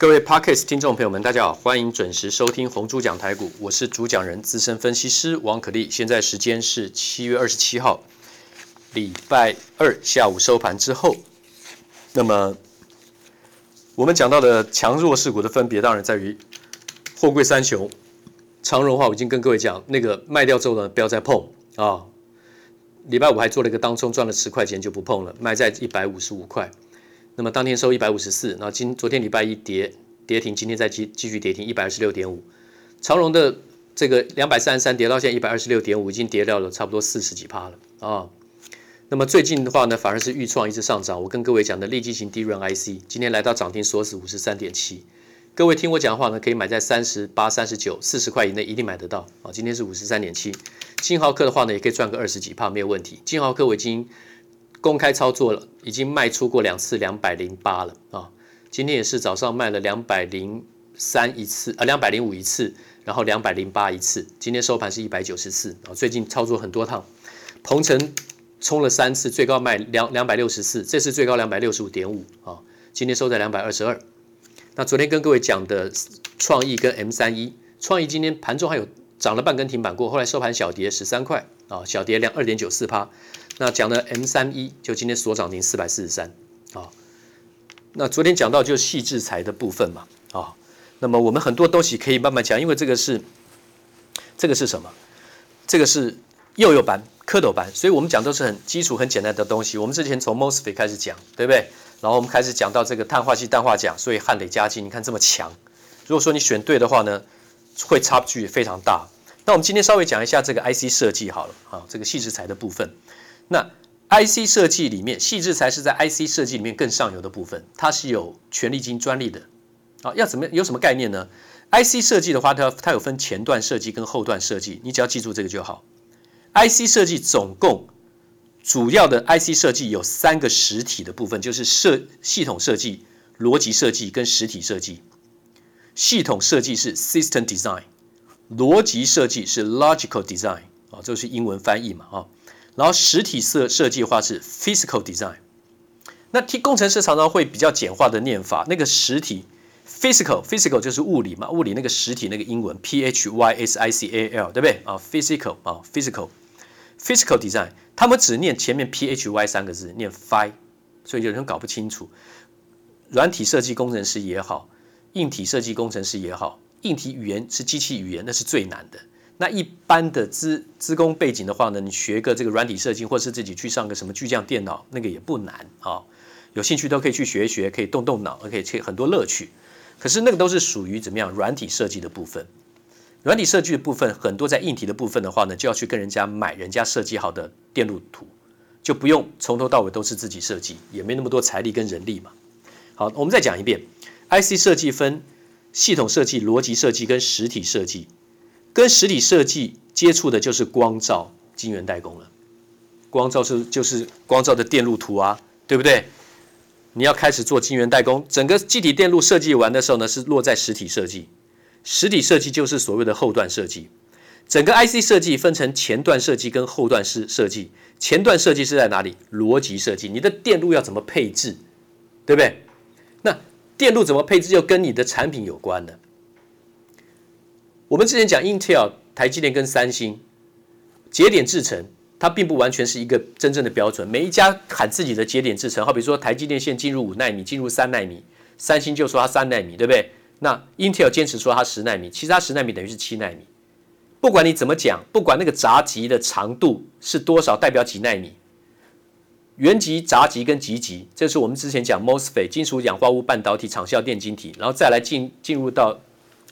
各位 parkas 听众朋友们，大家好，欢迎准时收听红猪讲台股，我是主讲人资深分析师王可立。现在时间是七月二十七号，礼拜二下午收盘之后。那么我们讲到的强弱势股的分别，当然在于货柜三雄。长荣的话，我已经跟各位讲，那个卖掉之后呢，不要再碰啊。礼拜五还做了一个当冲，赚了十块钱就不碰了，卖在一百五十五块。那么当天收一百五十四，然后今昨天礼拜一跌跌停，今天再继继续跌停一百二十六点五。长荣的这个两百三十三跌到现在一百二十六点五，已经跌掉了差不多四十几趴了啊。那么最近的话呢，反而是钰创一直上涨。我跟各位讲的利基型低润 IC，今天来到涨停锁死五十三点七。各位听我讲的话呢，可以买在三十八、三十九、四十块以内，一定买得到啊。今天是五十三点七。金豪科的话呢，也可以赚个二十几趴，没有问题。金豪科我已经。公开操作了，已经卖出过两次两百零八了啊！今天也是早上卖了两百零三一次啊，两百零五一次，然后两百零八一次。今天收盘是一百九十四啊！最近操作很多趟，鹏程冲了三次，最高卖两两百六十四，这次最高两百六十五点五啊！今天收在两百二十二。那昨天跟各位讲的创意跟 M 三一，创意今天盘中还有涨了半根停板过，后来收盘小跌十三块啊，小跌两二点九四趴。那讲的 M 三一就今天所涨停四百四十三啊。那昨天讲到就矽智财的部分嘛啊。那么我们很多东西可以慢慢讲，因为这个是这个是什么？这个是幼幼班、蝌蚪班，所以我们讲都是很基础、很简单的东西。我们之前从 MOSFET 开始讲，对不对？然后我们开始讲到这个碳化矽、氮化钾，所以汉磊嘉晶，你看这么强。如果说你选对的话呢，会差距非常大。那我们今天稍微讲一下这个 IC 设计好了啊，这个矽智财的部分。那 IC 设计里面，矽智财是在 IC 设计里面更上游的部分，它是有权利金专利的。啊，要怎么有什么概念呢？IC 设计的话，它它有分前段设计跟后段设计，你只要记住这个就好。IC 设计总共主要的 IC 设计有三个实体的部分，就是设系统设计、逻辑设计跟实体设计。系统设计是 System Design，逻辑设计是 Logical Design，啊，这是英文翻译嘛，啊。然后实体设设计的话是 physical design，那替工程师常常会比较简化的念法，那个实体 physical physical 就是物理嘛，物理那个实体那个英文 p h y s i c a l 对不对啊？physical 啊 physical physical design，他们只念前面 p h y 三个字，念 phy，所以有人搞不清楚。软体设计工程师也好，硬体设计工程师也好，硬体语言是机器语言，那是最难的。那一般的资资工背景的话呢，你学个这个软体设计，或是自己去上个什么巨匠电脑，那个也不难啊、有兴趣都可以去学一学，可以动动脑，可以去很多乐趣。可是那个都是属于怎么样软体设计的部分。软体设计的部分很多，在硬体的部分的话呢，就要去跟人家买人家设计好的电路图，就不用从头到尾都是自己设计，也没那么多财力跟人力嘛。好，我们再讲一遍，IC 设计分系统设计、逻辑设计跟实体设计。跟实体设计接触的就是光罩晶圆代工了，光罩是就是光罩的电路图啊，对不对？你要开始做晶圆代工，整个积体电路设计完的时候呢，是落在实体设计。实体设计就是所谓的后段设计。整个 IC 设计分成前段设计跟后段设设计。前段设计是在哪里？逻辑设计，你的电路要怎么配置，对不对？电路怎么配置，又跟你的产品有关的。我们之前讲 Intel、台积电跟三星节点制程，它并不完全是一个真正的标准。每一家喊自己的节点制程，好比说台积电现进入五纳米，进入三纳米，三星就说它三纳米，对不对？那 Intel 坚持说它十纳米，其实它十纳米等于是七纳米。不管你怎么讲，不管那个闸极的长度是多少，代表几纳米，原极、杂极跟极极，这是我们之前讲 MOSFET 金属氧化物半导体场效电晶体，然后再来进进入到。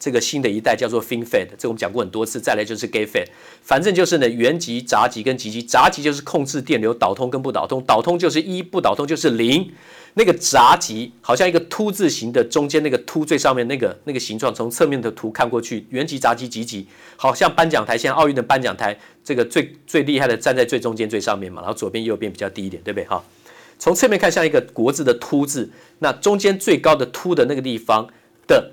这个新的一代叫做 FinFET，这我们讲过很多次。再来就是 GateFET，反正就是呢，原极、闸极跟极极。闸极就是控制电流导通跟不导通，导通就是一，不导通就是零。那个闸极好像一个凸字形的，中间那个凸最上面那个那个形状，从侧面的图看过去，原极、闸极、极极，好像颁奖台，现在奥运的颁奖台，这个最最厉害的站在最中间最上面嘛，然后左边右边比较低一点，对不对？哈，从侧面看像一个国字的凸字，那中间最高的凸的那个地方的。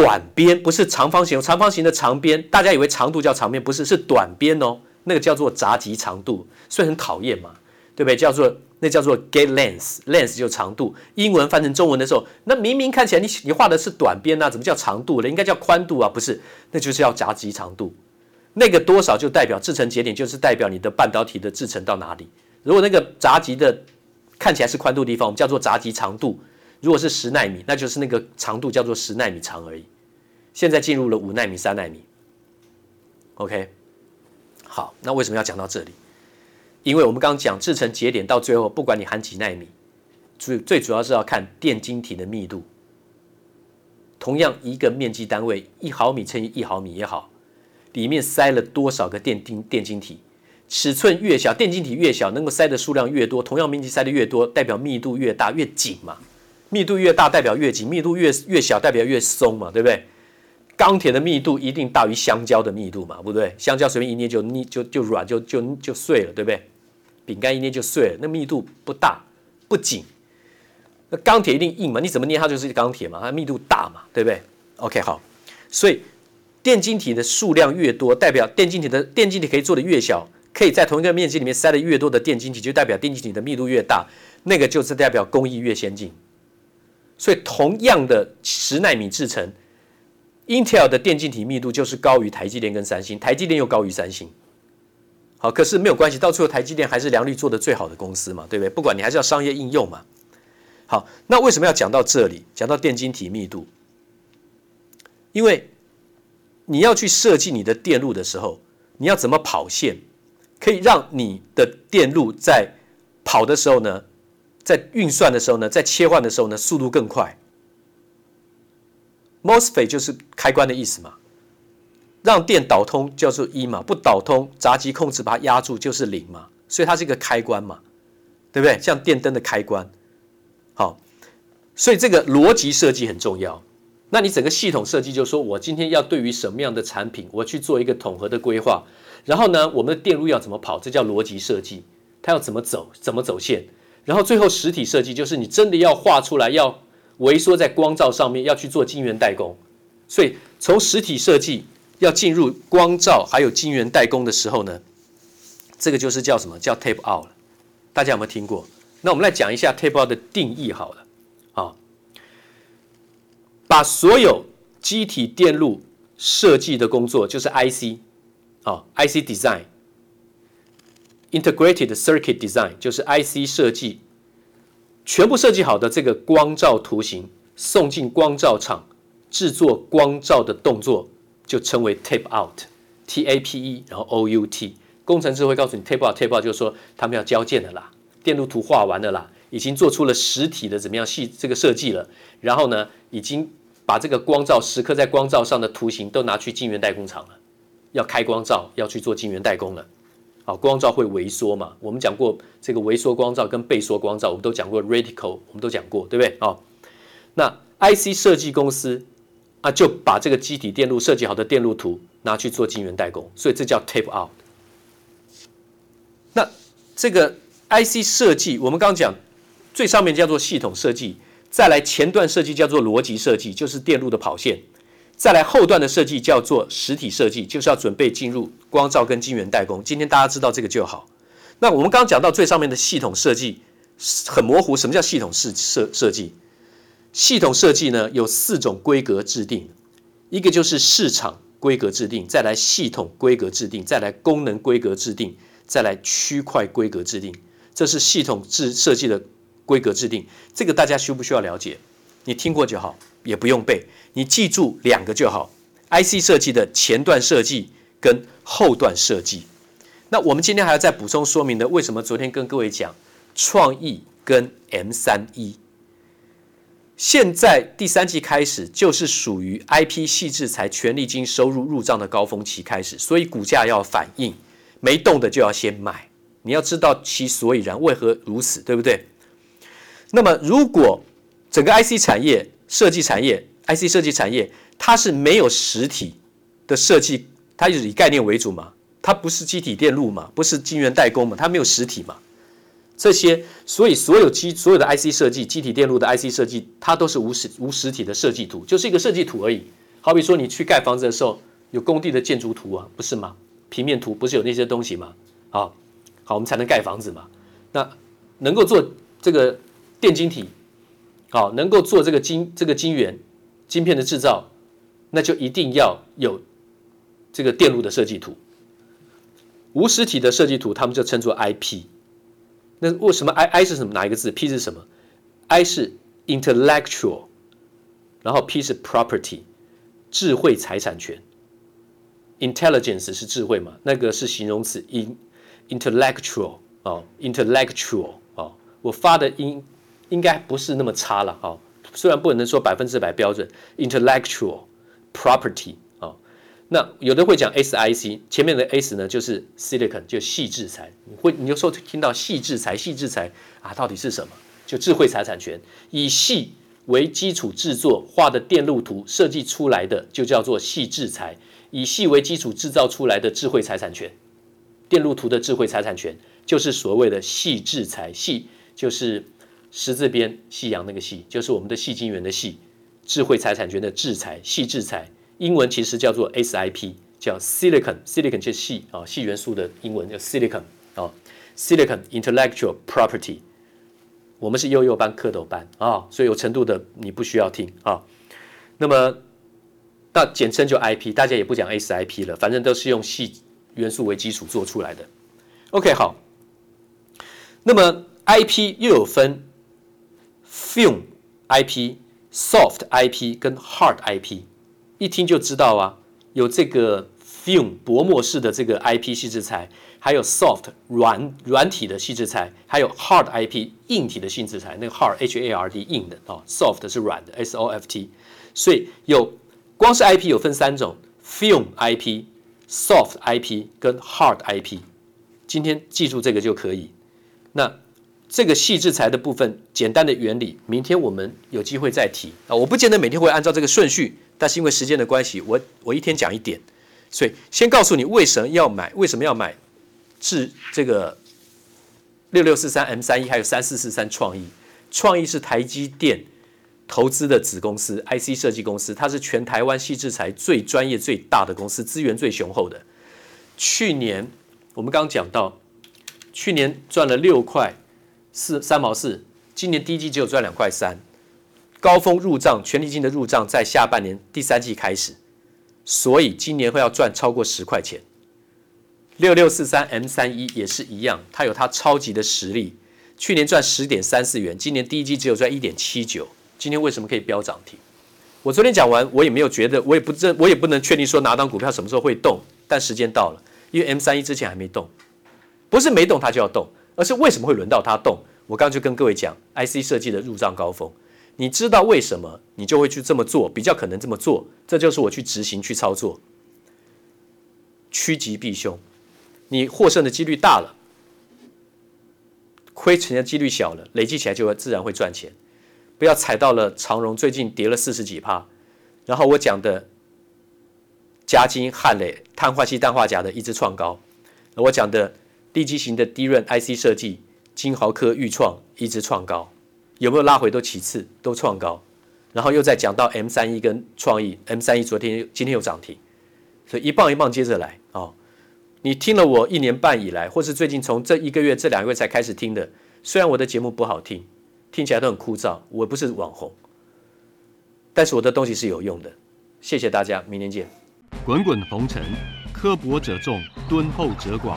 短边不是长方形，长方形的长边，大家以为长度叫长边，不是，是短边哦。那个叫做闸极长度，所以很讨厌嘛，对不对？叫做那叫做 gate length，length 就是长度。英文翻成中文的时候，那明明看起来你你画的是短边呐、啊，怎么叫长度呢？应该叫宽度啊，不是？那就是要闸极长度。那个多少就代表制程节点，就是代表你的半导体的制程到哪里。如果那个闸极的看起来是宽度的地方，我们叫做闸极长度。如果是十奈米，那就是那个长度叫做十奈米长而已。现在进入了五奈米、三奈米。OK，好，那为什么要讲到这里？因为我们刚刚讲制程节点到最后，不管你含几奈米，最最主要是要看电晶体的密度。同样一个面积单位，一毫米乘以一毫米也好。里面塞了多少个电晶电晶体？尺寸越小，电晶体越小，能够塞的数量越多，同样面积塞的越多，代表密度越大越紧嘛？密度越大代表越紧，密度越越小代表越松嘛？对不对？钢铁的密度一定大于香蕉的密度嘛？不对，香蕉随便一捏就捏就就软就就就，就碎了，对不对？饼干一捏就碎了，那密度不大不紧，那钢铁一定硬嘛？你怎么捏它就是钢铁嘛？它密度大嘛？对不对？OK 好，所以。电晶体的数量越多，代表电晶体的电晶体可以做的越小，可以在同一个面积里面塞的越多的电晶体，就代表电晶体的密度越大，那个就是代表工艺越先进。所以，同样的十纳米制程，Intel 的电晶体密度就是高于台积电跟三星，台积电又高于三星。好，可是没有关系，到最后台积电还是良率做的最好的公司嘛，对不对？不管你还是要商业应用嘛。好，那为什么要讲到这里？讲到电晶体密度，因为。你要去设计你的电路的时候，你要怎么跑线，可以让你的电路在跑的时候呢，在运算的时候呢，在切换的时候呢，速度更快。MOSFET 就是开关的意思嘛，让电导通叫做一嘛，不导通闸极控制把它压住就是零嘛，所以它是一个开关嘛，对不对？像电灯的开关，好，所以这个逻辑设计很重要。那你整个系统设计就是说，我今天要对于什么样的产品，我去做一个统合的规划，然后呢，我们的电路要怎么跑，这叫逻辑设计，它要怎么走，怎么走线，然后最后实体设计就是你真的要画出来，要微缩在光罩上面，要去做晶圆代工，所以从实体设计要进入光罩还有晶圆代工的时候呢，这个就是叫什么？叫 tape out 了，大家有没有听过？那我们来讲一下 tape out 的定义好了。啊把所有机体电路设计的工作，就是 IC 啊，IC design Integrated circuit design，就是 IC 设计，全部设计好的这个光照图形，送进光照厂制作光照的动作，就称为 tape out，T A P E，然后 O U T，工程师会告诉你 tape out，tape out 就是说他们要交件的啦，电路图画完了啦，已经做出了实体的怎么样细这个设计了，然后呢，已经。把这个光照时刻在光照上的图形都拿去晶圆代工厂了，要开光照，要去做晶圆代工了。好，光罩会微缩嘛？我们讲过这个微缩光罩跟倍缩光罩，我们都讲过 reticle，我们都讲过，对不对？好，那 IC 设计公司啊，就把这个机体电路设计好的电路图拿去做晶圆代工，所以这叫 tape out。那这个 IC 设计，我们刚刚讲最上面叫做系统设计。再来前段设计叫做逻辑设计，就是电路的跑线；再来后段的设计叫做实体设计，就是要准备进入光罩跟晶圆代工。今天大家知道这个就好。那我们刚刚讲到最上面的系统设计很模糊，什么叫系统设设设计？系统设计呢，有四种规格制定，一个就是市场规格制定，再来系统规格制定，再来功能规格制定，再来区块规格制定，这是系统制设计的。规格制定，这个大家需不需要了解？你听过就好，也不用背。你记住两个就好：IC 设计的前段设计跟后段设计。那我们今天还要再补充说明的，为什么昨天跟各位讲创意跟 M 三一？现在第三季开始就是属于 IP 矽智财权利金收入入账的高峰期开始，所以股价要反应，没动的就要先买。你要知道其所以然，为何如此，对不对？那么，如果整个 IC 产业、设计产业、IC 设计产业，它是没有实体的设计，它就是以概念为主嘛，它不是机体电路嘛，不是晶圆代工嘛，它没有实体嘛。这些，所以所有机所有的 IC 设计、机体电路的 IC 设计，它都是无实无实体的设计图，就是一个设计图而已。好比说，你去盖房子的时候，有工地的建筑图啊，不是吗？平面图不是有那些东西吗？啊，好，我们才能盖房子嘛。那能够做这个电晶体，好，能够做这个晶这个晶圆晶片的制造，那就一定要有这个电路的设计图。无实体的设计图，他们就称作 IP。那为什么 I I 是什么？哪一个字？P 是什么？I 是 intellectual，然后 P 是 property，智慧财产权。Intelligence 是智慧嘛？那个是形容词，in intellectual 哦，intellectual 哦，我发的音应该不是那么差了哦，虽然不能说百分之百标准，intellectual property 啊。那有的会讲 SiC，前面的 S 呢就是 silicon，就矽智财。你会，你有时候听到矽智财，矽智财啊，到底是什么？就智慧财产权，以矽为基础制作画的电路图设计出来的，就叫做矽智财。以矽为基础制造出来的智慧财产权，电路图的智慧财产权，就是所谓的矽智财。矽就是十字边夕阳那个矽，就是我们的矽晶圆的矽，智慧财产权的智财，矽智财。英文其实叫做 SiP，叫 Silicon，Silicon 就是矽啊，矽元素的英文叫 Silicon 啊，Silicon Intellectual Property。我们是幼幼班、蝌蚪班啊，所以有程度的你不需要听啊。那么那简称就 IP，大家也不讲 SiP 了，反正都是用矽元素为基础做出来的。OK，好。那么 IP 又有分 Film IP、Soft IP 跟 Hard IP。一听就知道啊，有这个 film 薄膜式的这个 IP 细制材，还有 soft 软软体的矽智财，还有 hard IP 硬体的矽智财。那个 hard H A R D 硬的哦，soft 是软的 S O F T。所以有光是 IP 有分三种：film IP、soft IP 跟 hard IP。今天记住这个就可以。那这个矽智财的部分简单的原理，明天我们有机会再提啊。我不见得每天会按照这个顺序。但是因为时间的关系，我我一天讲一点，所以先告诉你为什么要买，为什么要买，智这个六六四三 M 三一还有三四四三创意，创意是台积电投资的子公司，IC 设计公司，它是全台湾矽智财最专业最大的公司，资源最雄厚的。去年我们刚刚讲到，去年赚了六块四三毛四，今年第一季只有赚两块三。高峰入账，权利金的入账在下半年第三季开始，所以今年会要赚超过十块钱。六六四三 M 三一也是一样，它有它超级的实力。去年赚十点三四元，今年第一季只有赚一点七九。今天为什么可以飙涨停？我昨天讲完，我也没有觉得，我也不认，我也不能确定说哪档股票什么时候会动，但时间到了，因为 M 三一之前还没动，不是没动它就要动，而是为什么会轮到它动？我刚刚就跟各位讲，IC 设计的入账高峰。你知道为什么，你就会去这么做，比较可能这么做，这就是我去执行去操作，趋吉避凶，你获胜的几率大了，亏钱的几率小了，累积起来就会自然会赚钱。不要踩到了长荣最近跌了四十几趴，然后我讲的嘉金、汉磊、碳化矽、氮化钾的一直创高，我讲的利基型的低润 IC 设计，金豪科、钰创一直创高。有没有拉回都其次，都创高，然后又再讲到 M 三一跟创意，M 三一昨天今天又涨停，所以一棒一棒接着来哦。你听了我一年半以来，或是最近从这一个月、这两个月才开始听的，虽然我的节目不好听，听起来都很枯燥，我不是网红，但是我的东西是有用的。谢谢大家，明年见。滚滚红尘，刻薄者众，敦厚者寡，